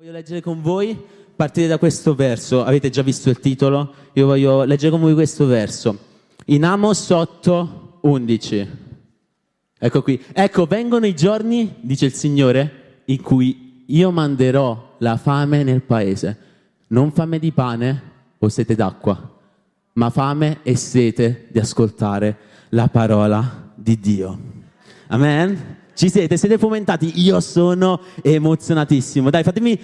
Voglio leggere con voi, partire da questo verso, avete già visto il titolo? Io voglio leggere con voi questo verso. In Amos 8, 11. Ecco qui. Ecco, vengono i giorni, dice il Signore, in cui io manderò la fame nel paese. Non fame di pane o sete d'acqua, ma fame e sete di ascoltare la parola di Dio. Amen. Ci siete? Siete fomentati? Io sono emozionatissimo. Dai, fatemi,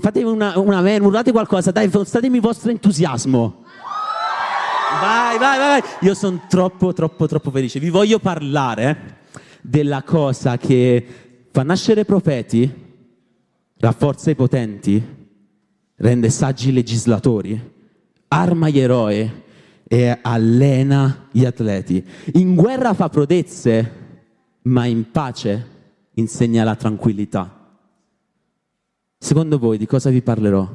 fatemi una, una amen, urlate qualcosa, dai, statemi il vostro entusiasmo. Vai, vai, vai. Io sono troppo, troppo, troppo felice. Vi voglio parlare della cosa che fa nascere profeti, rafforza i potenti, rende saggi i legislatori, arma gli eroi e allena gli atleti. In guerra fa prodezze ma in pace insegna la tranquillità. Secondo voi di cosa vi parlerò?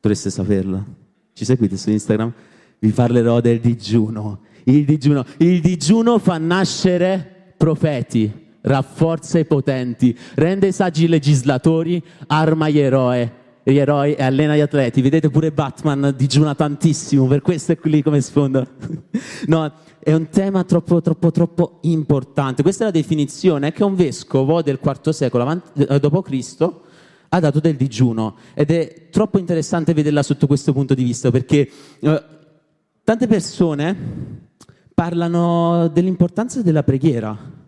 Dovreste saperlo. Ci seguite su Instagram? Vi parlerò del digiuno. Il digiuno, il digiuno fa nascere profeti, rafforza i potenti, rende saggi i legislatori, arma gli eroi gli eroi e allena gli atleti. Vedete pure Batman digiuna tantissimo, per questo è qui come sfondo. no, è un tema troppo, troppo, troppo importante. Questa è la definizione che un vescovo del IV secolo eh, d.C. ha dato del digiuno ed è troppo interessante vederla sotto questo punto di vista perché eh, tante persone parlano dell'importanza della preghiera.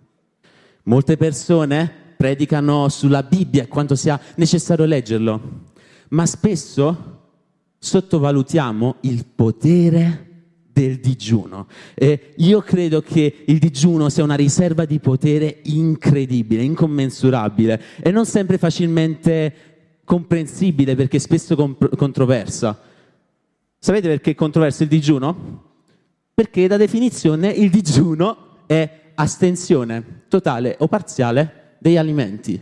Molte persone predicano sulla Bibbia e quanto sia necessario leggerlo ma spesso sottovalutiamo il potere del digiuno. E io credo che il digiuno sia una riserva di potere incredibile, incommensurabile e non sempre facilmente comprensibile perché spesso comp- controversa. Sapete perché è controverso il digiuno? Perché da definizione il digiuno è astensione totale o parziale degli alimenti.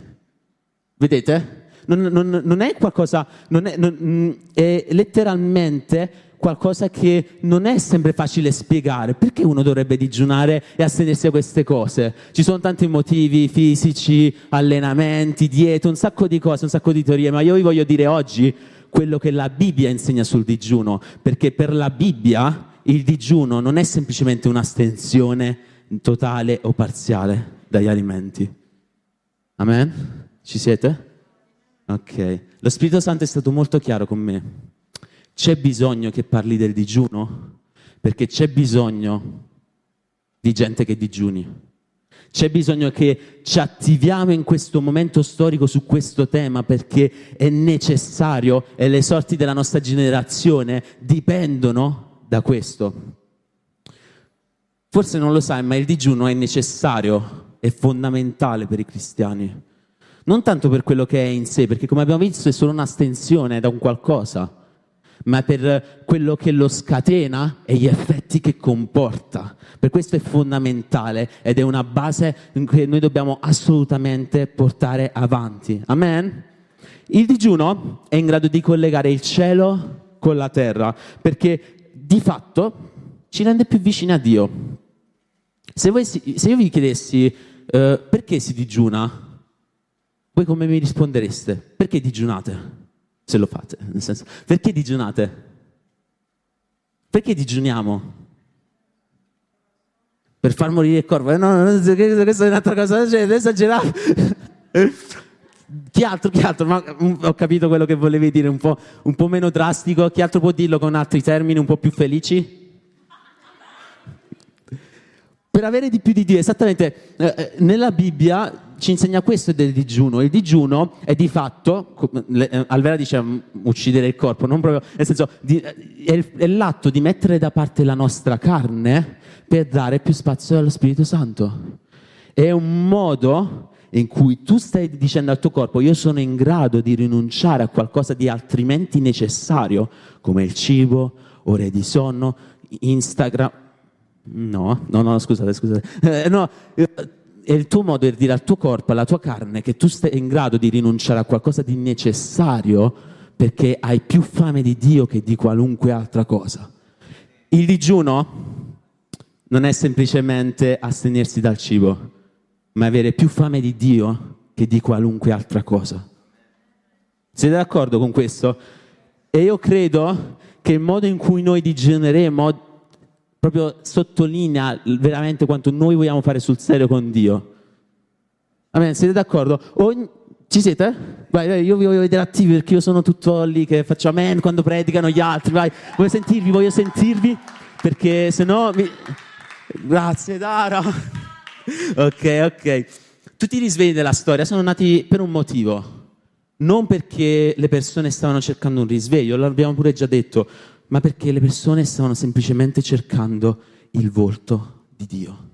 Vedete? Non, non, non è qualcosa, non è, mm, è letteralmente qualcosa che non è sempre facile spiegare. Perché uno dovrebbe digiunare e astenersi da queste cose? Ci sono tanti motivi fisici, allenamenti, diete, un sacco di cose, un sacco di teorie, ma io vi voglio dire oggi quello che la Bibbia insegna sul digiuno, perché per la Bibbia il digiuno non è semplicemente un'astensione totale o parziale dagli alimenti. Amen? Ci siete? Ok, lo Spirito Santo è stato molto chiaro con me. C'è bisogno che parli del digiuno? Perché c'è bisogno di gente che digiuni. C'è bisogno che ci attiviamo in questo momento storico su questo tema perché è necessario e le sorti della nostra generazione dipendono da questo. Forse non lo sai, ma il digiuno è necessario, è fondamentale per i cristiani. Non tanto per quello che è in sé, perché come abbiamo visto è solo un'astensione da un qualcosa, ma per quello che lo scatena e gli effetti che comporta. Per questo è fondamentale ed è una base che noi dobbiamo assolutamente portare avanti. Amen? Il digiuno è in grado di collegare il cielo con la terra, perché di fatto ci rende più vicini a Dio. Se, voi, se io vi chiedessi eh, perché si digiuna, voi come mi rispondereste? Perché digiunate? Se lo fate, nel senso, perché digiunate? Perché digiuniamo? Per far morire il corpo? Eh, no, no, questa è un'altra cosa, cioè, esagerato. Chi altro, chi altro? Ma, um, ho capito quello che volevi dire, un po', un po' meno drastico. Chi altro può dirlo con altri termini un po' più felici? Per avere di più di Dio, esattamente, eh, eh nella Bibbia ci insegna questo del digiuno. Il digiuno è di fatto, eh, Alvera dice mm, uccidere il corpo, non proprio, nel senso, è, è l'atto di mettere da parte la nostra carne per dare più spazio allo Spirito Santo. È un modo in cui tu stai dicendo al tuo corpo io sono in grado di rinunciare a qualcosa di altrimenti necessario, come il cibo, ore di sonno, Instagram. No, no, no, scusate, scusate. Eh, no, eh, è il tuo modo di dire al tuo corpo, alla tua carne, che tu sei in grado di rinunciare a qualcosa di necessario perché hai più fame di Dio che di qualunque altra cosa. Il digiuno non è semplicemente astenersi dal cibo, ma avere più fame di Dio che di qualunque altra cosa. Siete d'accordo con questo? E io credo che il modo in cui noi digeneremo proprio sottolinea veramente quanto noi vogliamo fare sul serio con Dio. Amen, siete d'accordo? Ogni... Ci siete? Vai, vai, io vi voglio vedere attivi perché io sono tutto lì che faccio amen quando predicano gli altri, vai, voglio sentirvi, voglio sentirvi perché se no... Mi... Grazie Dara. ok, ok. Tutti i risvegli della storia sono nati per un motivo non perché le persone stavano cercando un risveglio, l'abbiamo pure già detto, ma perché le persone stavano semplicemente cercando il volto di Dio.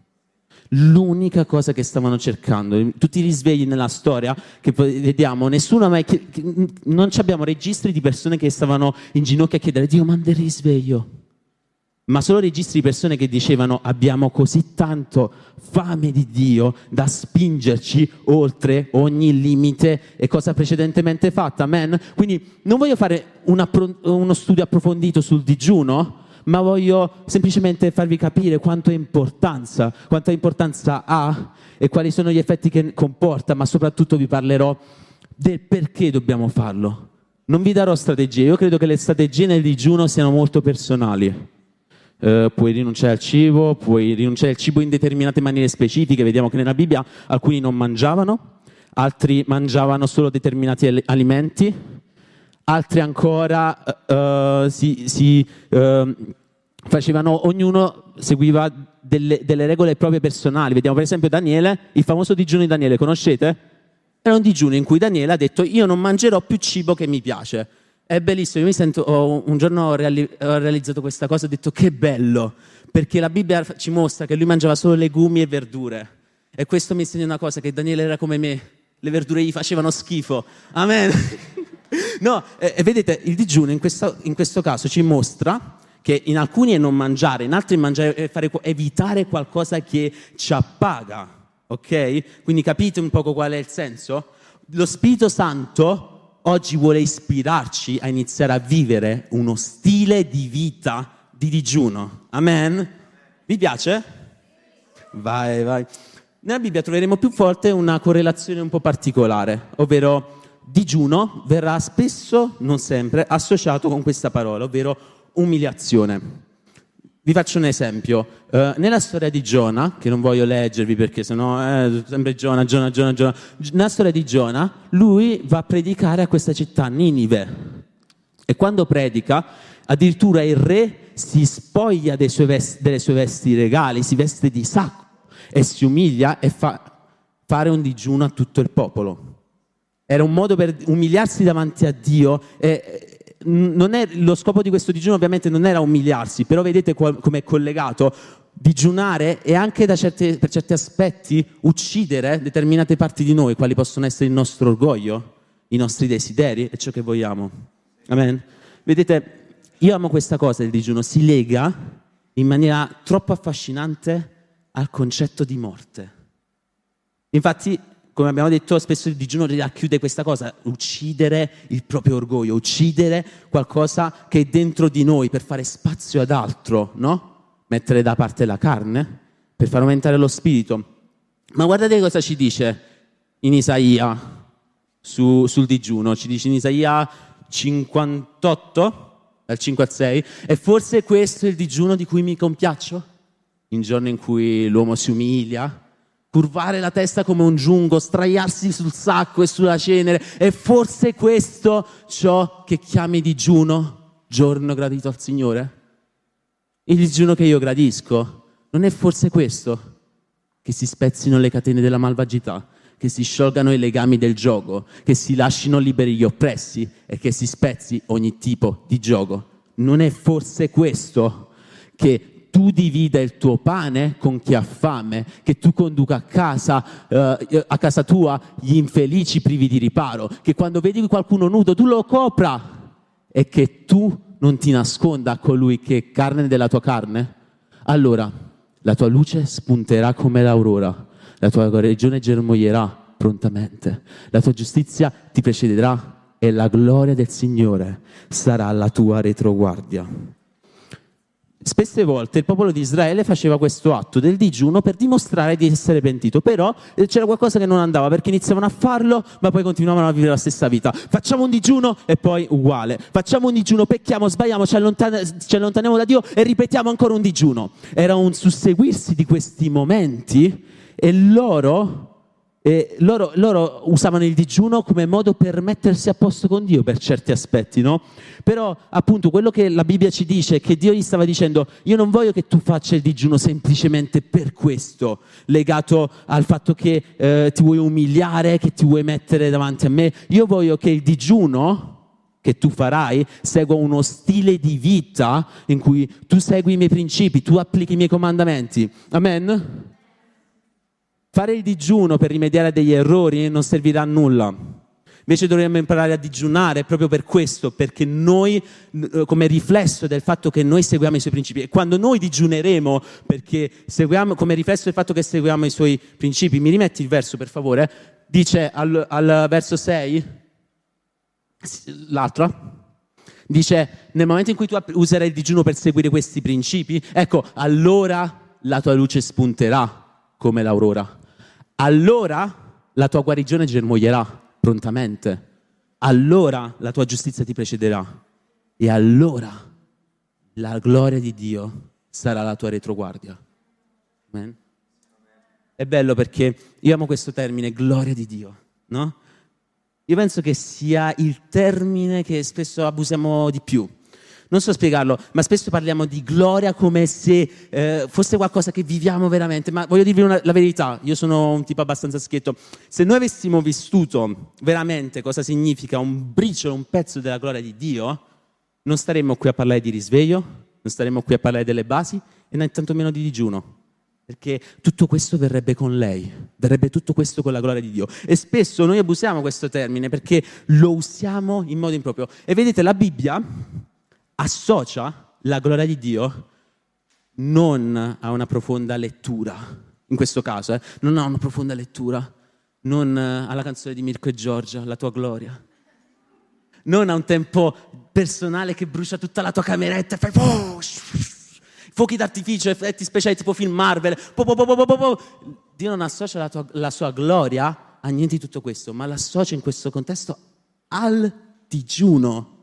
L'unica cosa che stavano cercando, tutti i risvegli nella storia che vediamo, nessuno mai, non abbiamo registri di persone che stavano in ginocchio a chiedere Dio manda il risveglio ma solo registri di persone che dicevano abbiamo così tanto fame di Dio da spingerci oltre ogni limite e cosa precedentemente fatta. Amen. Quindi non voglio fare uno studio approfondito sul digiuno, ma voglio semplicemente farvi capire quanto importanza, quanta importanza ha e quali sono gli effetti che comporta, ma soprattutto vi parlerò del perché dobbiamo farlo. Non vi darò strategie, io credo che le strategie nel digiuno siano molto personali Uh, puoi rinunciare al cibo, puoi rinunciare al cibo in determinate maniere specifiche. Vediamo che nella Bibbia alcuni non mangiavano, altri mangiavano solo determinati alimenti, altri ancora uh, si, si uh, facevano, ognuno seguiva delle, delle, regole proprie personali. Vediamo per esempio Daniele, il famoso digiuno di Daniele, conoscete? Era un digiuno in cui Daniele ha detto io non mangerò più cibo che mi piace. È bellissimo, io mi sento, oh, un giorno ho, reali- ho, realizzato questa cosa, ho detto che bello, perché la Bibbia ci mostra che lui mangiava solo legumi e verdure. E questo mi insegna una cosa, che Daniele era come me, le verdure gli facevano schifo. Amen. no, e, e, vedete, il digiuno in questo, in questo caso ci mostra che in alcuni è non mangiare, in altri è mangiare, fare, evitare qualcosa che ci appaga. Ok? Quindi capite un poco qual è il senso? Lo Spirito Santo oggi vuole ispirarci a iniziare a vivere uno stile di vita di digiuno. Amen? Vi piace? Vai, vai. Nella Bibbia troveremo più volte una correlazione un po' particolare, ovvero digiuno verrà spesso, non sempre, associato con questa parola, ovvero umiliazione. Vi faccio un esempio. Uh, nella storia di Giona, che non voglio leggervi perché sennò eh, sempre Giona, Giona, Giona, Giona. Nella storia di Giona, lui va a predicare a questa città, Ninive. E quando predica, addirittura il re si spoglia sue vesti, delle sue vesti regali, si veste di sacco e si umilia e fa fare un digiuno a tutto il popolo. Era un modo per umiliarsi davanti a Dio e, è, lo scopo di questo digiuno ovviamente non era umiliarsi, però vedete come è collegato digiunare e anche certi, per certi aspetti uccidere determinate parti di noi, quali possono essere il nostro orgoglio, i nostri desideri e ciò che vogliamo. Amen. Vedete, io amo questa cosa del digiuno, si lega in maniera troppo affascinante al concetto di morte. Infatti come abbiamo detto, spesso il digiuno racchiude questa cosa, uccidere il proprio orgoglio, uccidere qualcosa che è dentro di noi per fare spazio ad altro, no? Mettere da parte la carne per far aumentare lo spirito. Ma guardate cosa ci dice in Isaia su, sul digiuno, ci dice in Isaia 58, dal 5 al 6, e forse questo è il digiuno di cui mi compiaccio? In giorno in cui l'uomo si umilia, curvare la testa come un giungo, straiarsi sul sacco e sulla cenere. È forse questo ciò che chiami digiuno, giorno gradito al Signore? Il digiuno che io gradisco, non è forse questo? Che si spezzino le catene della malvagità, che si sciolgano i legami del gioco, che si lasciano liberi gli oppressi e che si spezzi ogni tipo di gioco. Non è forse questo che tu divida il tuo pane con chi ha fame, che tu conduca a casa, eh, a casa tua gli infelici privi di riparo, che quando vedi qualcuno nudo tu lo copra e che tu non ti nasconda a colui che è carne della tua carne. Allora la tua luce spunterà come l'aurora, la tua regione germoglierà prontamente, la tua giustizia ti precederà e la gloria del Signore sarà la tua retroguardia. Spesse volte il popolo di Israele faceva questo atto del digiuno per dimostrare di essere pentito, però eh, c'era qualcosa che non andava perché iniziavano a farlo, ma poi continuavano a vivere la stessa vita. Facciamo un digiuno e poi uguale. Facciamo un digiuno, pecchiamo, sbagliamo, ci, allontane, ci allontaniamo da Dio e ripetiamo ancora un digiuno. Era un susseguirsi di questi momenti e loro e loro, loro, usavano il digiuno come modo per mettersi a posto con Dio per certi aspetti, no? Però appunto quello che la Bibbia ci dice è che Dio gli stava dicendo io non voglio che tu faccia il digiuno semplicemente per questo, legato al fatto che eh, ti vuoi umiliare, che ti vuoi mettere davanti a me, io voglio che il digiuno che tu farai segua uno stile di vita in cui tu segui i miei principi, tu applichi i miei comandamenti. Amen? Fare il digiuno per rimediare a degli errori non servirà a nulla. Invece dovremmo imparare a digiunare proprio per questo, perché noi, eh, come riflesso del fatto che noi seguiamo i suoi principi, e quando noi digiuneremo, perché seguiamo, come riflesso del fatto che seguiamo i suoi principi, mi rimetti il verso per favore? Dice al, al verso 6, l'altro, dice nel momento in cui tu userai il digiuno per seguire questi principi, ecco, allora la tua luce spunterà come l'aurora allora la tua guarigione germoglierà prontamente, allora la tua giustizia ti precederà e allora la gloria di Dio sarà la tua retroguardia. Amen. È bello perché io amo questo termine, gloria di Dio, no? Io penso che sia il termine che spesso abusiamo di più non so spiegarlo, ma spesso parliamo di gloria come se eh, fosse qualcosa che viviamo veramente, ma voglio dirvi una, la verità, io sono un tipo abbastanza schietto, se noi avessimo vissuto veramente cosa significa un briciolo, un pezzo della gloria di Dio, non staremmo qui a parlare di risveglio, non staremmo qui a parlare delle basi e né tantomeno di digiuno perché tutto questo verrebbe con lei, verrebbe tutto questo con la gloria di Dio. E spesso noi abusiamo questo termine perché lo usiamo in modo improprio. E vedete, la Bibbia associa la gloria di Dio non a una profonda lettura, in questo caso, eh, non a una profonda lettura, non eh, alla canzone di Mirko e Giorgia, la tua gloria, non a un tempo personale che brucia tutta la tua cameretta e fai fuochi d'artificio, effetti speciali tipo film Marvel, po, po, po, Dio non associa la, tua, la sua gloria a niente di tutto questo, ma l'associa in questo contesto al digiuno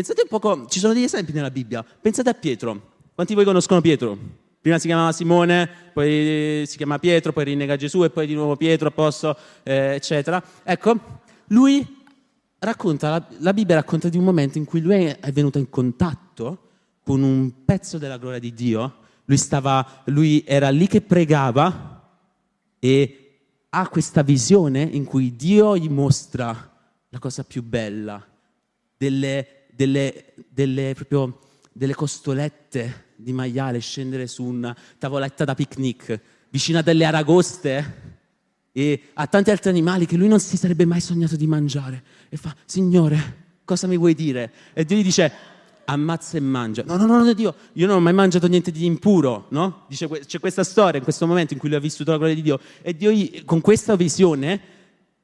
Pensate un poco, ci sono degli esempi nella Bibbia. Pensate a Pietro. Quanti di voi conoscono Pietro? Prima si chiamava Simone, poi si chiama Pietro, poi rinnega Gesù e poi di nuovo Pietro, Apostolo, eh, eccetera. Ecco, lui racconta, la, Bibbia racconta di un momento in cui lui è venuto in contatto con un pezzo della gloria di Dio. Lui, stava, lui era lì che pregava e ha questa visione in cui Dio gli mostra la cosa più bella, delle delle, delle, proprio, delle costolette di maiale, scendere su una tavoletta da picnic, vicino a delle aragoste e a tanti altri animali che lui non si sarebbe mai sognato di mangiare. E fa, Signore, cosa mi vuoi dire? E Dio gli dice, ammazza e mangia. No, no, no, no, Dio, io non ho mai mangiato niente di impuro, no? Dice, c'è questa storia in questo momento in cui lui ha vissuto la gloria di Dio e Dio con questa visione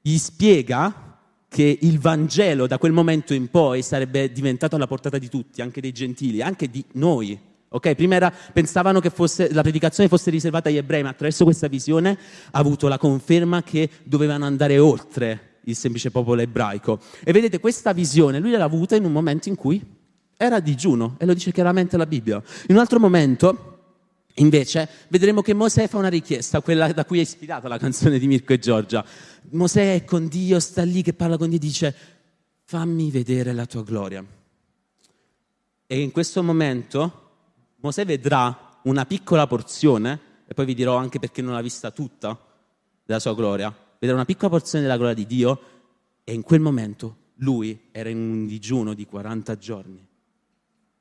gli spiega che il Vangelo da quel momento in poi sarebbe diventato alla portata di tutti, anche dei gentili, anche di noi. Okay? Prima era, pensavano che fosse, la predicazione fosse riservata agli ebrei, ma attraverso questa visione ha avuto la conferma che dovevano andare oltre il semplice popolo ebraico. E vedete, questa visione lui l'ha avuta in un momento in cui era digiuno, e lo dice chiaramente la Bibbia. In un altro momento Invece vedremo che Mosè fa una richiesta, quella da cui è ispirata la canzone di Mirko e Giorgia. Mosè è con Dio, sta lì che parla con Dio e dice fammi vedere la tua gloria. E in questo momento Mosè vedrà una piccola porzione, e poi vi dirò anche perché non l'ha vista tutta della sua gloria, vedrà una piccola porzione della gloria di Dio e in quel momento lui era in un digiuno di 40 giorni.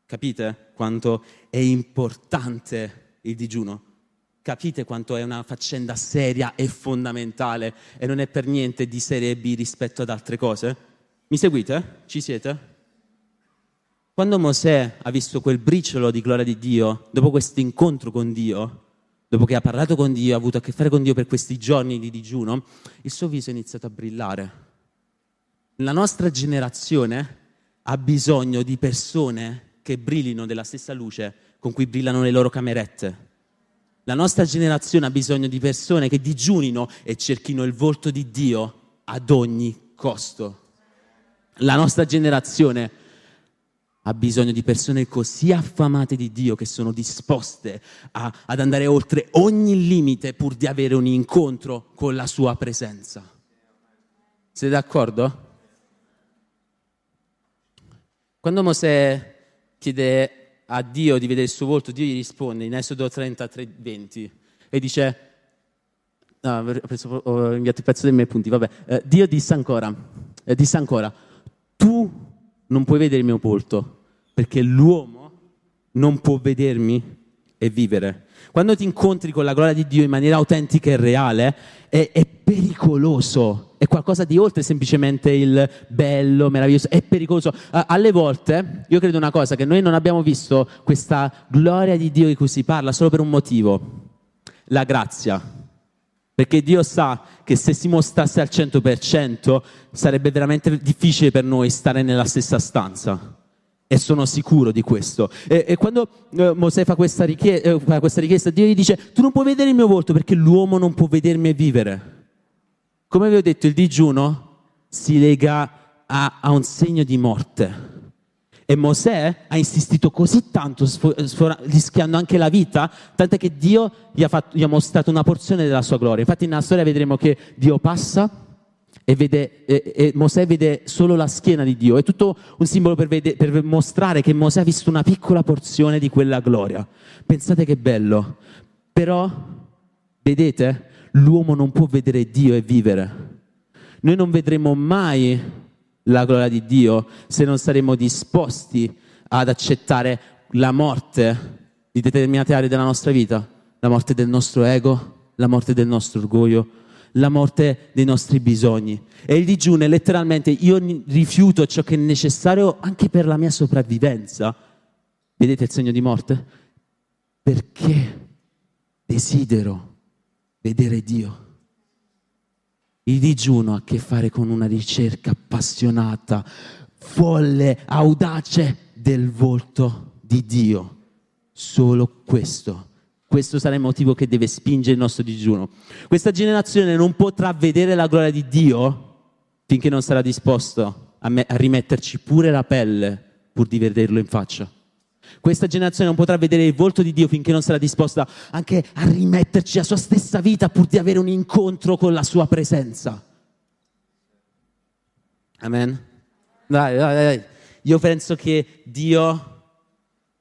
Capite quanto è importante il digiuno. Capite quanto è una faccenda seria e fondamentale e non è per niente di serie B rispetto ad altre cose? Mi seguite? Ci siete? Quando Mosè ha visto quel briciolo di gloria di Dio, dopo questo incontro con Dio, dopo che ha parlato con Dio, ha avuto a che fare con Dio per questi giorni di digiuno, il suo viso è iniziato a brillare. La nostra generazione ha bisogno di persone che brillino della stessa luce con cui brillano le loro camerette. La nostra generazione ha bisogno di persone che digiunino e cerchino il volto di Dio ad ogni costo. La nostra generazione ha bisogno di persone così affamate di Dio che sono disposte a, ad andare oltre ogni limite pur di avere un incontro con la sua presenza. Siete d'accordo? Quando Mosè chiede a Dio di vedere il suo volto, Dio gli risponde in Esodo 33, 20 e dice, no, ho, preso, ho inviato il pezzo dei miei punti, vabbè, eh, Dio disse ancora, eh, disse ancora, tu non puoi vedere il mio volto, perché l'uomo non può vedermi e vivere. Quando ti incontri con la gloria di Dio in maniera autentica e reale, è, è pericoloso è qualcosa di oltre semplicemente il bello, meraviglioso, è pericoloso. Alle volte, io credo una cosa, che noi non abbiamo visto questa gloria di Dio di cui si parla solo per un motivo, la grazia. Perché Dio sa che se si mostrasse al 100% sarebbe veramente difficile per noi stare nella stessa stanza. E sono sicuro di questo. E, e quando eh, Mosè fa questa, richiesta, eh, questa richiesta, Dio gli dice, tu non puoi vedere il mio volto perché l'uomo non può vedermi e vivere. Come vi ho detto, il digiuno si lega a, a un segno di morte. E Mosè ha insistito così tanto, sfor- rischiando anche la vita, tant'è che Dio gli ha, fatto, gli ha, mostrato una porzione della sua gloria. Infatti nella storia vedremo che Dio passa e, vede, e, e Mosè vede solo la schiena di Dio. È tutto un simbolo per, vede, per mostrare che Mosè ha visto una piccola porzione di quella gloria. Pensate che bello. Però, vedete, l'uomo non può vedere Dio e vivere. Noi non vedremo mai la gloria di Dio se non saremo disposti ad accettare la morte di determinate aree della nostra vita, la morte del nostro ego, la morte del nostro orgoglio, la morte dei nostri bisogni. E il digiuno è letteralmente io rifiuto ciò che è necessario anche per la mia sopravvivenza. Vedete il segno di morte? Perché desidero vedere Dio. Il digiuno ha a che fare con una ricerca appassionata, folle, audace del volto di Dio. Solo questo. Questo sarà il motivo che deve spingere il nostro digiuno. Questa generazione non potrà vedere la gloria di Dio finché non sarà disposto a, me- a rimetterci pure la pelle pur di vederlo in faccia. Questa generazione non potrà vedere il volto di Dio finché non sarà disposta anche a rimetterci la sua stessa vita pur di avere un incontro con la sua presenza. Amen. Dai, dai, dai. Io penso che Dio...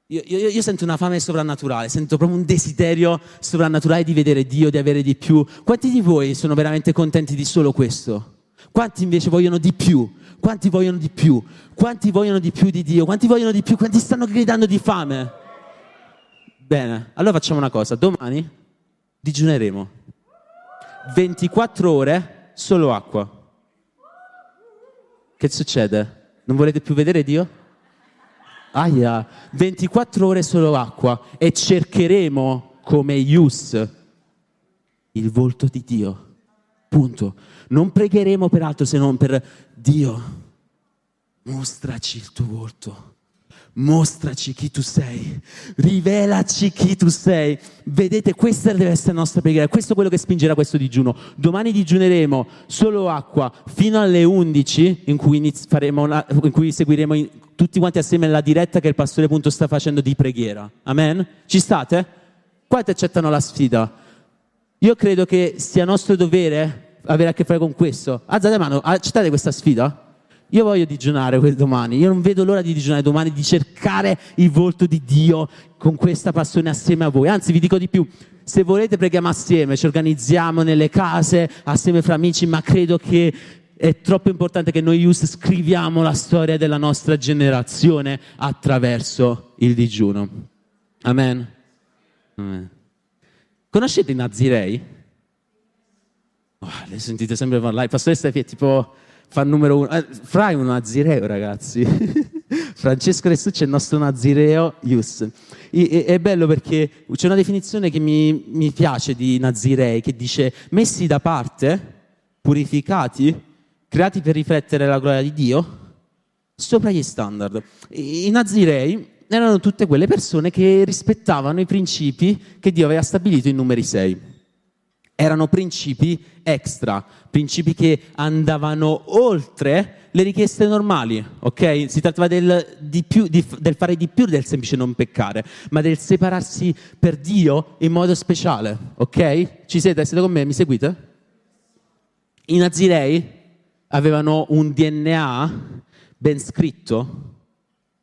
Io, io, io, sento una fame sovrannaturale, sento proprio un desiderio sovrannaturale di vedere Dio, di avere di più. Quanti di voi sono veramente contenti di solo questo? Quanti invece vogliono di più? Quanti vogliono di più? Quanti vogliono di più di Dio? Quanti vogliono di più? Quanti stanno gridando di fame? Bene, allora facciamo una cosa. Domani digiuneremo. 24 ore solo acqua. Che succede? Non volete più vedere Dio? Aia, 24 ore solo acqua e cercheremo come Ius il volto di Dio. Punto. Non pregheremo per altro se non per Dio. Mostraci il tuo volto. Mostraci chi tu sei, rivelaci chi tu sei. Vedete, questa deve essere la nostra preghiera, questo è quello che spingerà questo digiuno. Domani digiuneremo solo acqua fino alle 11 in cui, una, in cui seguiremo in, tutti quanti assieme la diretta che il pastore appunto sta facendo di preghiera. Amen? Ci state? Quanti accettano la sfida? Io credo che sia nostro dovere avere a che fare con questo. Alzate la mano, accettate questa sfida? Io voglio digiunare domani, io non vedo l'ora di digiunare domani, di cercare il volto di Dio con questa passione assieme a voi. Anzi, vi dico di più, se volete preghiamo assieme, ci organizziamo nelle case, assieme fra amici, ma credo che è troppo importante che noi youth scriviamo la storia della nostra generazione attraverso il digiuno. Amen. Amen. Conoscete i Nazirei? Oh, le sentite sempre parlare. Il pastore Stefi è tipo fa numero uno. Eh, Fra è un nazireo, ragazzi. Francesco Restucci è il nostro nazireo Ius. È bello perché c'è una definizione che mi, mi piace di nazirei che dice messi da parte, purificati, creati per riflettere la gloria di Dio sopra gli standard. I nazirei erano tutte quelle persone che rispettavano i principi che Dio aveva stabilito in numeri 6 erano principi extra, principi che andavano oltre le richieste normali, ok? Si trattava del, di più, di, del fare di più del semplice non peccare, ma del separarsi per Dio in modo speciale, ok? Ci siete? Siete con me? Mi seguite? I Nazirei avevano un DNA ben scritto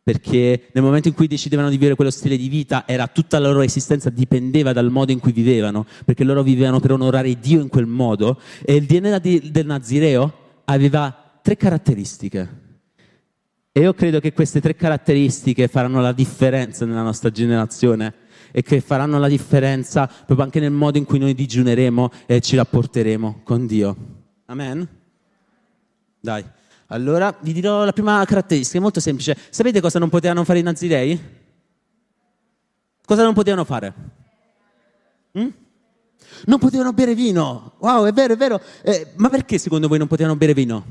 perché nel momento in cui decidevano di vivere quello stile di vita era tutta la loro esistenza dipendeva dal modo in cui vivevano, perché loro vivevano per onorare Dio in quel modo e il DNA di, del Nazireo aveva tre caratteristiche. E io credo che queste tre caratteristiche faranno la differenza nella nostra generazione e che faranno la differenza proprio anche nel modo in cui noi digiuneremo e ci rapporteremo con Dio. Amen? Dai. Allora, vi dirò la prima caratteristica, è molto semplice. Sapete cosa non potevano fare i nazirei? Cosa non potevano fare? Mm? Non potevano bere vino. Wow, è vero, è vero. Eh, ma perché secondo voi non potevano bere vino?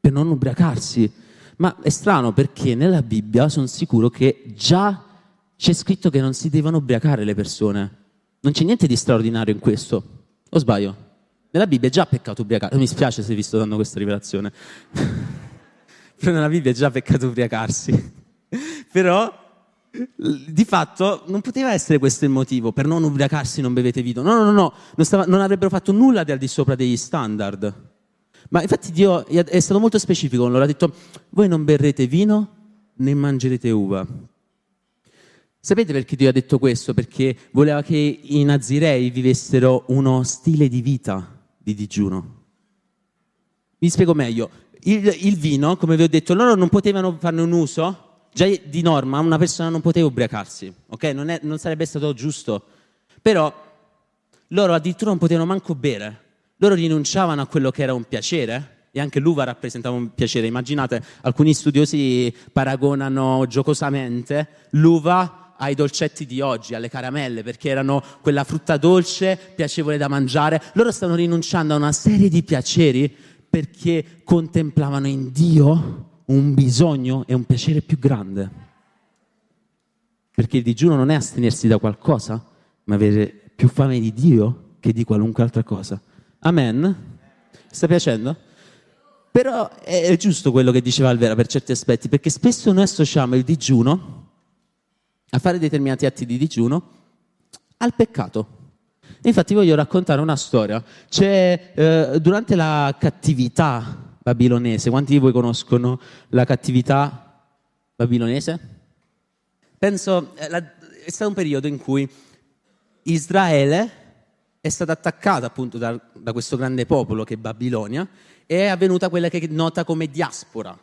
Per non ubriacarsi. Ma è strano perché nella Bibbia sono sicuro che già c'è scritto che non si devono ubriacare le persone. Non c'è niente di straordinario in questo. O sbaglio? Nella Bibbia è già peccato ubriacarsi. Mi spiace se vi sto dando questa rivelazione. Però nella Bibbia è già peccato ubriacarsi. Però di fatto non poteva essere questo il motivo per non ubriacarsi non bevete vino. No, no, no, no. Non, stava, non avrebbero fatto nulla di al di sopra degli standard. Ma infatti Dio è stato molto specifico loro, ha detto voi non berrete vino né mangerete uva. Sapete perché Dio ha detto questo? Perché voleva che i nazirei vivessero uno stile di vita di digiuno. Vi spiego meglio. Il, il, vino, come vi ho detto, loro non potevano farne un uso. Già di norma una persona non poteva ubriacarsi, ok? Non, è, non sarebbe stato giusto. Però loro addirittura non potevano manco bere. Loro rinunciavano a quello che era un piacere, e anche l'uva rappresentava un piacere. Immaginate, alcuni studiosi paragonano giocosamente l'uva ai dolcetti di oggi, alle caramelle, perché erano quella frutta dolce, piacevole da mangiare. Loro stanno rinunciando a una serie di piaceri perché contemplavano in Dio un bisogno e un piacere più grande. Perché il digiuno non è astenersi da qualcosa, ma avere più fame di Dio che di qualunque altra cosa. Amen? Sta piacendo? Però è giusto quello che diceva Alvera per certi aspetti, perché spesso noi associamo il digiuno a fare determinati atti di digiuno al peccato. Infatti voglio raccontare una storia. C'è, eh, durante la cattività babilonese, quanti di voi conoscono la cattività babilonese? Penso, eh, è stato un periodo in cui Israele è stata attaccata appunto da, da questo grande popolo che è Babilonia e è avvenuta quella che è nota come diaspora.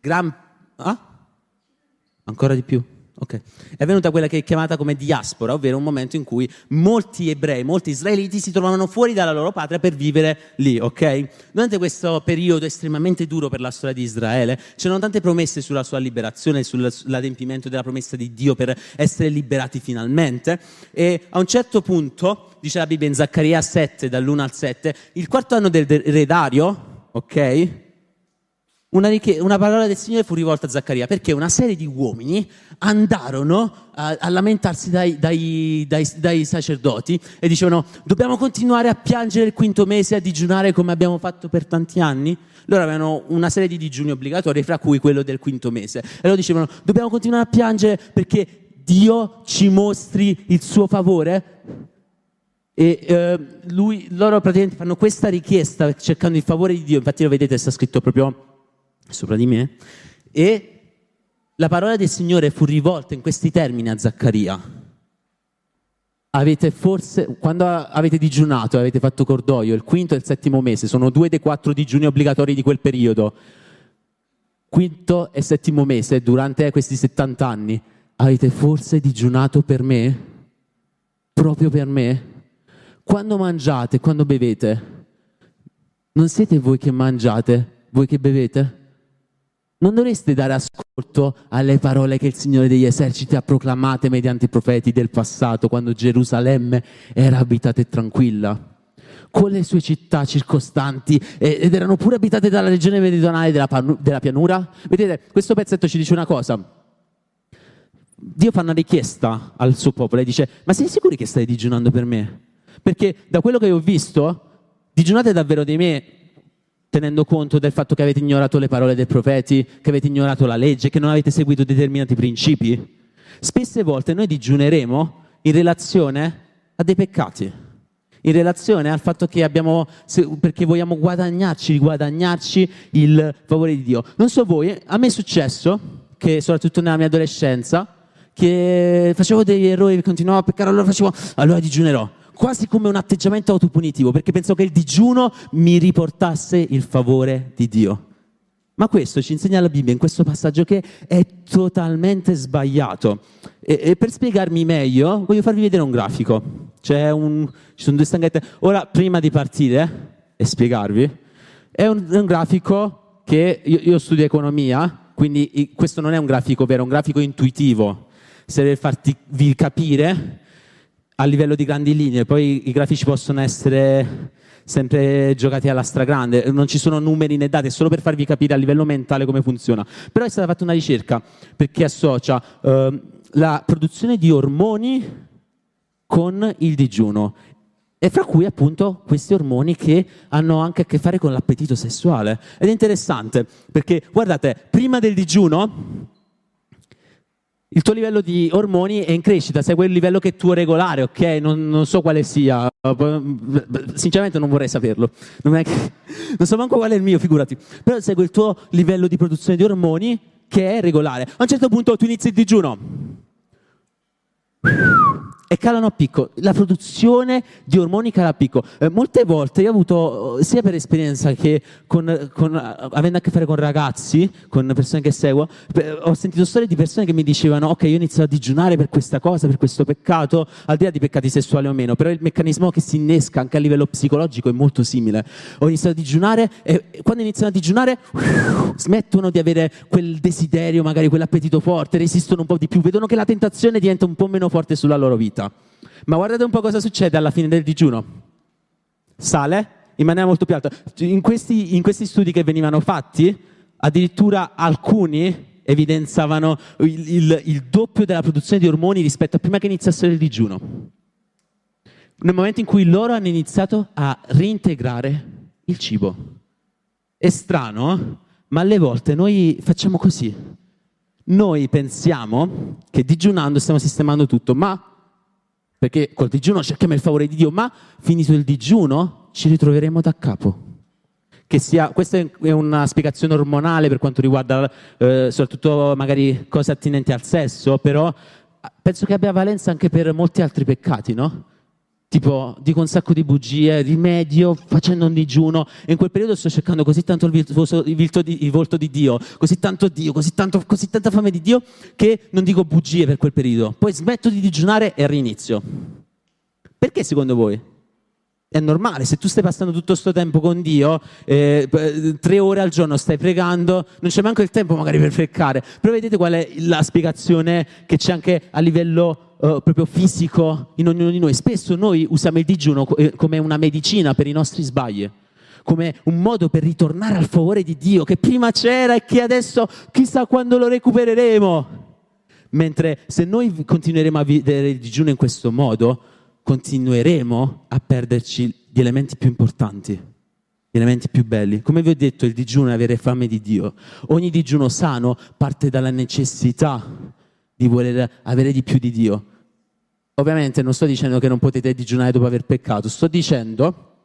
Gran... Ah? Ancora di più? Okay. È venuta quella che è chiamata come diaspora, ovvero un momento in cui molti ebrei, molti israeliti si trovavano fuori dalla loro patria per vivere lì, ok? Durante questo periodo estremamente duro per la storia di Israele, c'erano tante promesse sulla sua liberazione, sull'adempimento della promessa di Dio per essere liberati finalmente. E a un certo punto, dice la Bibbia in Zaccaria 7, dall'1 al 7, il quarto anno del re Dario, ok? Una, richie- una, parola del Signore fu rivolta a Zaccaria perché una serie di uomini andarono a, a lamentarsi dai, dai, dai, dai, sacerdoti e dicevano dobbiamo continuare a piangere il quinto mese, a digiunare come abbiamo fatto per tanti anni. Loro avevano una serie di digiuni obbligatori, fra cui quello del quinto mese. E loro dicevano dobbiamo continuare a piangere perché Dio ci mostri il suo favore. E eh, lui, loro praticamente fanno questa richiesta cercando il favore di Dio, infatti lo vedete, sta scritto proprio sopra di me, e la parola del Signore fu rivolta in questi termini a Zaccaria. Avete forse, quando avete digiunato avete fatto cordoglio, il quinto e il settimo mese, sono due dei quattro digiuni obbligatori di quel periodo, quinto e settimo mese, durante questi 70 anni, avete forse digiunato per me? Proprio per me? Quando mangiate, quando bevete, non siete voi che mangiate, voi che bevete? Non dovreste dare ascolto alle parole che il Signore degli eserciti ha proclamate mediante i profeti del passato, quando Gerusalemme era abitata e tranquilla. con le sue città circostanti ed erano pure abitate dalla regione meridionale della, della pianura. Vedete, questo pezzetto ci dice una cosa. Dio fa una richiesta al suo popolo e dice, ma sei sicuri che stai digiunando per me? Perché da quello che ho visto, digiunate davvero di me tenendo conto del fatto che avete ignorato le parole dei profeti, che avete ignorato la legge, che non avete seguito determinati principi. Spesse volte noi digiuneremo in relazione a dei peccati, in relazione al fatto che abbiamo, perché vogliamo guadagnarci, guadagnarci il favore di Dio. Non so voi, a me è successo che soprattutto nella mia adolescenza, che facevo degli errori, continuavo a peccare, allora facevo, allora digiunerò quasi come un atteggiamento autopunitivo, perché pensavo che il digiuno mi riportasse il favore di Dio. Ma questo ci insegna la Bibbia in questo passaggio che è totalmente sbagliato. E, e per spiegarmi meglio, voglio farvi vedere un grafico. Un, ci sono due stanghette. Ora, prima di partire e spiegarvi, è un, un grafico che io, io, studio economia, quindi questo non è un grafico vero, è un grafico intuitivo. Se deve farvi capire a livello di grandi linee, poi i grafici possono essere sempre giocati alla stragrande, non ci sono numeri né dati, è solo per farvi capire a livello mentale come funziona. Però è stata fatta una ricerca perché associa eh, la produzione di ormoni con il digiuno e fra cui appunto questi ormoni che hanno anche a che fare con l'appetito sessuale. Ed è interessante perché guardate, prima del digiuno il tuo livello di ormoni è in crescita, segue il livello che è tuo regolare, ok? Non, non, so quale sia, sinceramente non vorrei saperlo, non, che... non so manco qual è il mio, figurati, però segue il tuo livello di produzione di ormoni che è regolare. A un certo punto tu inizi il digiuno e calano a picco, la produzione di ormoni cala a picco. Eh, molte volte io ho avuto, sia per esperienza che con, con, avendo a che fare con ragazzi, con persone che seguo, ho sentito storie di persone che mi dicevano ok, io inizio a digiunare per questa cosa, per questo peccato, al di là di peccati sessuali o meno, però il meccanismo che si innesca anche a livello psicologico è molto simile. Ho iniziato a digiunare e quando iniziano a digiunare smettono di avere quel desiderio, magari quell'appetito forte, resistono un po' di più, vedono che la tentazione diventa un po' meno forte sulla loro vita vita. Ma guardate un po' cosa succede alla fine del digiuno. Sale in maniera molto più alta. In questi, in questi studi che venivano fatti, addirittura alcuni evidenziavano il, il, il, doppio della produzione di ormoni rispetto a prima che iniziasse il digiuno. Nel momento in cui loro hanno iniziato a reintegrare il cibo. È strano, ma alle volte noi facciamo così. Noi pensiamo che digiunando stiamo sistemando tutto, ma perché col digiuno cerchiamo il favore di Dio, ma finito il digiuno ci ritroveremo da capo. Sia, questa è una spiegazione ormonale per quanto riguarda eh, soprattutto magari cose attinenti al sesso, però penso che abbia valenza anche per molti altri peccati, no? Tipo, dico un sacco di bugie, rimedio, facendo un digiuno, e in quel periodo sto cercando così tanto il, volto, di, il volto di Dio, così tanto Dio, così, tanto, così tanta fame di Dio, che non dico bugie per quel periodo. Poi smetto di digiunare e rinizio. Perché secondo voi? È normale, se tu stai passando tutto questo tempo con Dio, eh, tre ore al giorno stai pregando, non c'è manco il tempo magari per peccare. Però vedete qual è la spiegazione che c'è anche a livello uh, proprio fisico in ognuno di noi. Spesso noi usiamo il digiuno eh, come una medicina per i nostri sbagli, come un modo per ritornare al favore di Dio che prima c'era e che adesso chissà quando lo recupereremo. Mentre se noi continueremo a vivere il digiuno in questo modo, continueremo a perderci gli elementi più importanti, gli elementi più belli. Come vi ho detto, il digiuno è avere fame di Dio. Ogni digiuno sano parte dalla necessità di voler avere di più di Dio. Ovviamente non sto dicendo che non potete digiunare dopo aver peccato, sto dicendo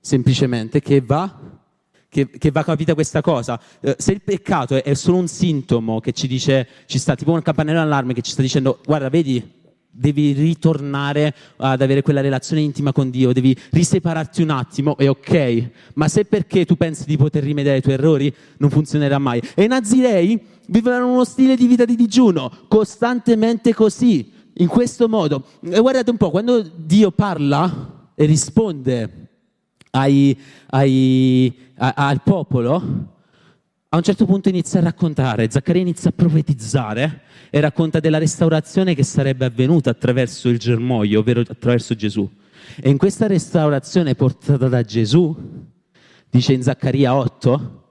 semplicemente che va, che, che va capita questa cosa. Eh, se il peccato è, è, solo un sintomo che ci dice, ci sta tipo un campanello d'allarme che ci sta dicendo guarda vedi devi ritornare ad avere quella relazione intima con Dio, devi risepararti un attimo, è ok, ma se perché tu pensi di poter rimediare ai tuoi errori, non funzionerà mai. E i Nazirei vivevano uno stile di vita di digiuno, costantemente così, in questo modo. E guardate un po', quando Dio parla e risponde ai, ai, a, al popolo, a un certo punto inizia a raccontare, Zaccaria inizia a profetizzare e racconta della restaurazione che sarebbe avvenuta attraverso il germoglio, ovvero attraverso Gesù. E in questa restaurazione portata da Gesù, dice in Zaccaria 8,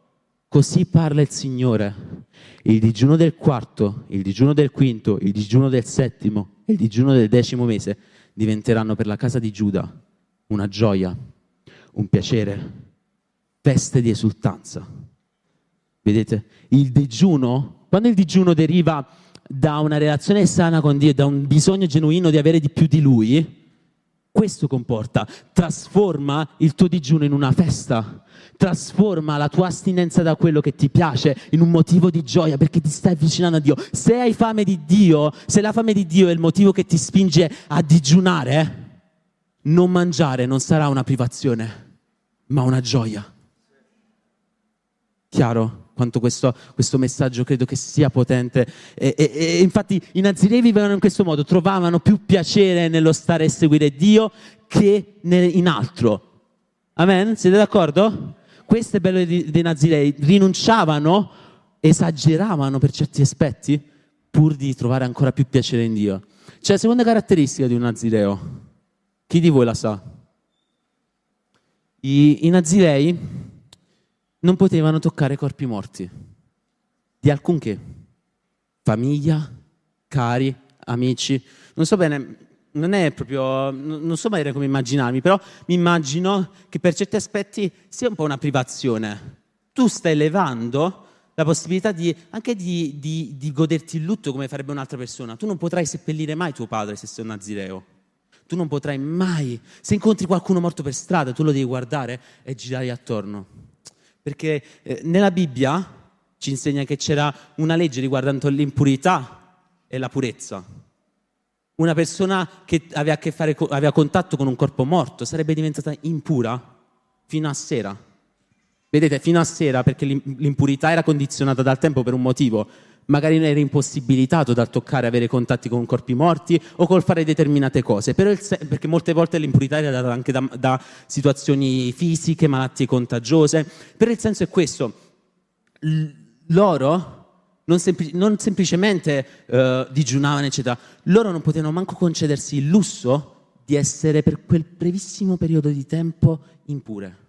così parla il Signore. Il digiuno del quarto, il digiuno del quinto, il digiuno del settimo e il digiuno del decimo mese diventeranno per la casa di Giuda una gioia, un piacere, feste di esultanza. Vedete? Il digiuno, quando il digiuno deriva da una relazione sana con Dio, da un bisogno genuino di avere di più di Lui, questo comporta, trasforma il tuo digiuno in una festa, trasforma la tua astinenza da quello che ti piace in un motivo di gioia perché ti stai avvicinando a Dio. Se hai fame di Dio, se la fame di Dio è il motivo che ti spinge a digiunare, non mangiare non sarà una privazione, ma una gioia. Chiaro? Quanto questo, questo messaggio credo che sia potente. E, e, e infatti i nazirei vivevano in questo modo, trovavano più piacere nello stare e seguire Dio che in altro. Amen? Siete d'accordo? Questo è bello dei, nazirei, rinunciavano, esageravano per certi aspetti pur di trovare ancora più piacere in Dio. C'è la seconda caratteristica di un nazireo. Chi di voi la sa? I, i nazirei non potevano toccare corpi morti di alcunché, famiglia, cari, amici. Non so bene, non è proprio, non so bene come immaginarmi, però mi immagino che per certi aspetti sia un po' una privazione. Tu stai elevando la possibilità di, anche di, di, di goderti il lutto come farebbe un'altra persona. Tu non potrai seppellire mai tuo padre se sei un nazireo. Tu non potrai mai, se incontri qualcuno morto per strada, tu lo devi guardare e girare attorno. Perché eh, nella Bibbia ci insegna che c'era una legge riguardante l'impurità e la purezza. Una persona che aveva, che fare, aveva contatto con un corpo morto sarebbe diventata impura fino a sera. Vedete, fino a sera perché l'impurità era condizionata dal tempo per un motivo magari eri impossibilitato dal toccare, avere contatti con corpi morti o col fare determinate cose, se- perché molte volte l'impurità era data anche da, da, situazioni fisiche, malattie contagiose, però il senso è questo, L- loro non, sempli- non semplicemente uh, digiunavano, eccetera, loro non potevano manco concedersi il lusso di essere per quel brevissimo periodo di tempo impure.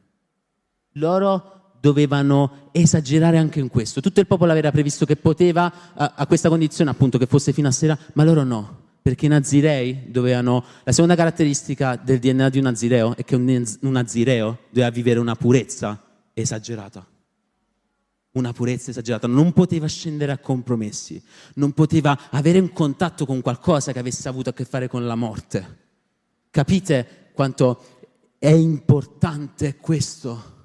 Loro dovevano esagerare anche in questo. Tutto il popolo aveva previsto che poteva a, a questa condizione, appunto, che fosse fino a sera, ma loro no, perché i nazirei dovevano... La seconda caratteristica del DNA di un nazireo è che un, nazireo doveva vivere una purezza esagerata. Una purezza esagerata, non poteva scendere a compromessi, non poteva avere un contatto con qualcosa che avesse avuto a che fare con la morte. Capite quanto è importante questo?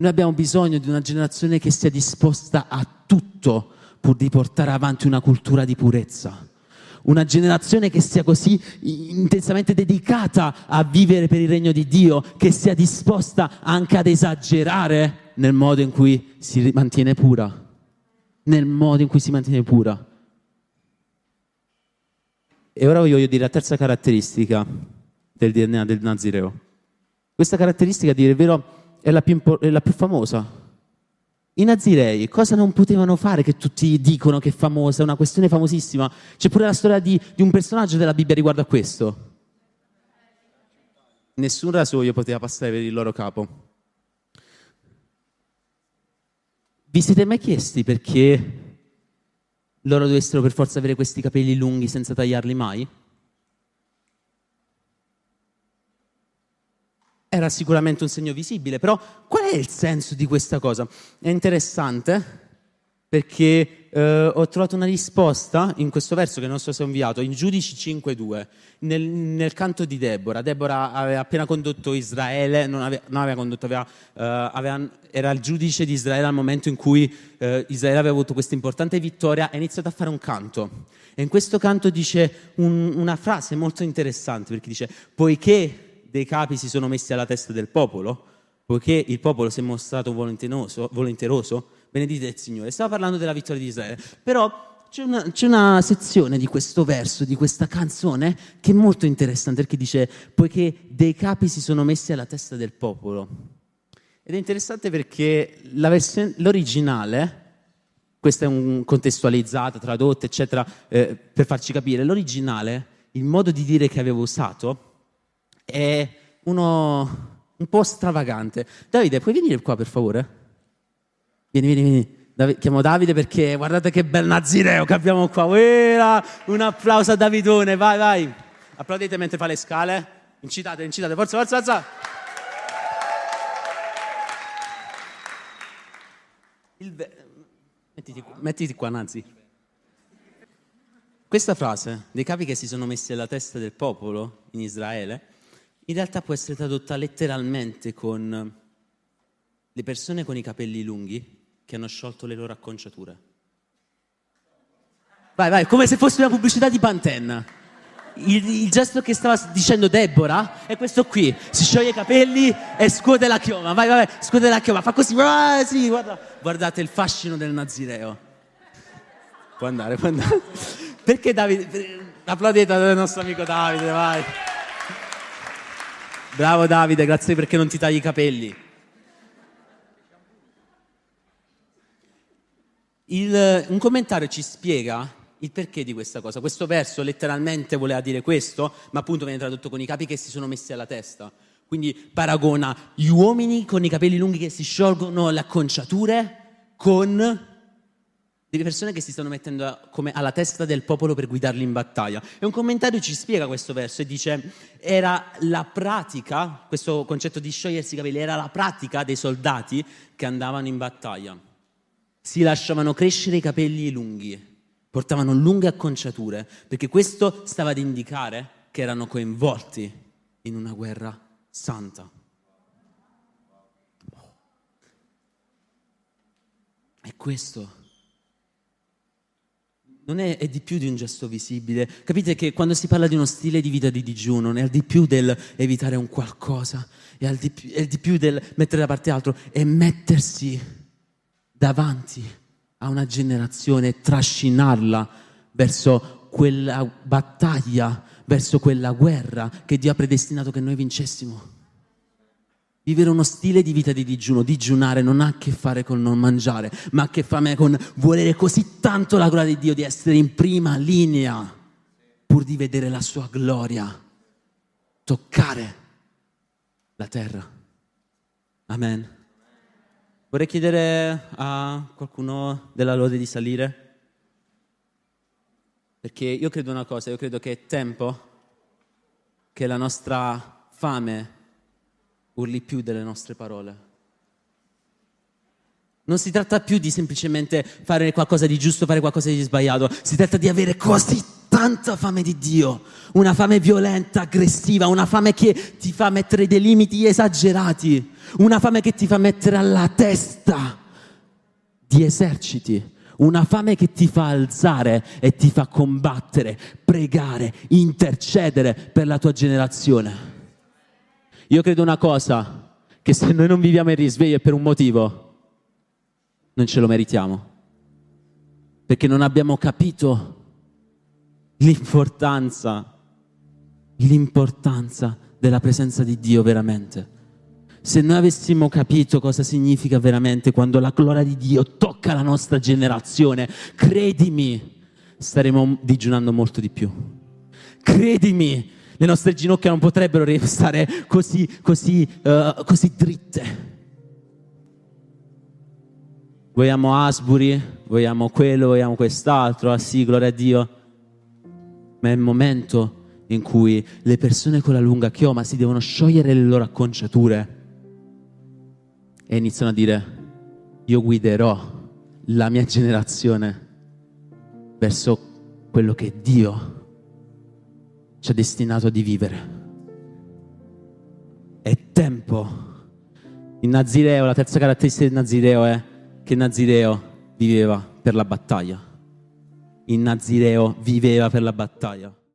Noi abbiamo bisogno di una generazione che sia disposta a tutto pur di portare avanti una cultura di purezza. Una generazione che sia così intensamente dedicata a vivere per il regno di Dio, che sia disposta anche ad esagerare nel modo in cui si mantiene pura. Nel modo in cui si mantiene pura. E ora voglio dire la terza caratteristica del DNA del Nazireo. Questa caratteristica, a dire il vero, è la più, è la più famosa. I nazirei cosa non potevano fare che tutti dicono che è famosa, è una questione famosissima? C'è pure la storia di, di un personaggio della Bibbia riguardo a questo. Nessun rasoio poteva passare per il loro capo. Vi siete mai chiesti perché loro dovessero per forza avere questi capelli lunghi senza tagliarli mai? Era sicuramente un segno visibile, però qual è il senso di questa cosa? È interessante perché eh, ho trovato una risposta in questo verso che non so se ho inviato, in Giudici 5.2, nel, nel canto di Deborah. Deborah aveva appena condotto Israele, non aveva, non aveva condotto, aveva, eh, aveva, era il giudice di Israele al momento in cui eh, Israele aveva avuto questa importante vittoria, ha iniziato a fare un canto. E in questo canto dice un, una frase molto interessante, perché dice, poiché dei capi si sono messi alla testa del popolo, poiché il popolo si è mostrato volenteroso, benedite il Signore. Stava parlando della vittoria di Israele, però c'è una, c'è una, sezione di questo verso, di questa canzone, che è molto interessante, perché dice, poiché dei capi si sono messi alla testa del popolo. Ed è interessante perché versione, l'originale, questa è un contestualizzata, tradotta, eccetera, eh, per farci capire, l'originale, il modo di dire che avevo usato, è uno un po' stravagante. Davide, puoi venire qua per favore? Vieni, vieni, vieni. Dav- chiamo Davide perché guardate che bel nazireo che abbiamo qua. Uera! Un applauso a Davidone, vai, vai. Applaudite mentre fa le scale. Incitate, incitate, forza, forza, forza. Ve- mettiti, mettiti qua, Nazi. Questa frase dei capi che si sono messi alla testa del popolo in Israele in realtà può essere tradotta letteralmente con le persone con i capelli lunghi che hanno sciolto le loro acconciature. Vai, vai, come se fosse una pubblicità di Pantene. Il, il, gesto che stava dicendo Deborah è questo qui: si scioglie i capelli e scuote la chioma. Vai, vai, scuote la chioma, fa così. Ah, sì, guarda. Guardate il fascino del Nazireo. Può andare, può andare. Perché Davide? Applaudite al nostro amico Davide, vai. Bravo Davide, grazie perché non ti tagli i capelli. Il, un commentario ci spiega il perché di questa cosa. Questo verso letteralmente voleva dire questo, ma appunto viene tradotto con i capi che si sono messi alla testa. Quindi paragona gli uomini con i capelli lunghi che si sciolgono le acconciature con delle persone che si stanno mettendo come alla testa del popolo per guidarli in battaglia. E un commentario ci spiega questo verso e dice, era la pratica, questo concetto di sciogliersi i capelli, era la pratica dei soldati che andavano in battaglia. Si lasciavano crescere i capelli lunghi, portavano lunghe acconciature, perché questo stava ad indicare che erano coinvolti in una guerra santa. E questo non è, è, di più di un gesto visibile. Capite che quando si parla di uno stile di vita di digiuno, è di più del evitare un qualcosa, è di più, è di più del mettere da parte altro, è mettersi davanti a una generazione trascinarla verso quella battaglia, verso quella guerra che Dio ha predestinato che noi vincessimo. Vivere uno stile di vita di digiuno, digiunare non ha a che fare con non mangiare, ma ha a che fare con volere così tanto la gloria di Dio, di essere in prima linea, pur di vedere la sua gloria, toccare la terra. Amen. Vorrei chiedere a qualcuno della lode di salire, perché io credo una cosa, io credo che è tempo che la nostra fame urli più delle nostre parole. Non si tratta più di semplicemente fare qualcosa di giusto, fare qualcosa di sbagliato, si tratta di avere così tanta fame di Dio, una fame violenta, aggressiva, una fame che ti fa mettere dei limiti esagerati, una fame che ti fa mettere alla testa di eserciti, una fame che ti fa alzare e ti fa combattere, pregare, intercedere per la tua generazione. Io credo una cosa, che se noi non viviamo il risveglio è per un motivo, non ce lo meritiamo. Perché non abbiamo capito l'importanza, l'importanza della presenza di Dio veramente. Se noi avessimo capito cosa significa veramente quando la gloria di Dio tocca la nostra generazione, credimi, staremo digiunando molto di più. Credimi, le nostre ginocchia non potrebbero restare così, così, uh, così dritte. Vogliamo Asbury, vogliamo quello, vogliamo quest'altro, ah sì, gloria a Dio. Ma è il momento in cui le persone con la lunga chioma si devono sciogliere le loro acconciature e iniziano a dire, io guiderò la mia generazione verso quello che Dio ci ha destinato di vivere. È tempo. Il Nazireo, la terza caratteristica del Nazireo è che il Nazireo viveva per la battaglia. Il Nazireo viveva per la battaglia.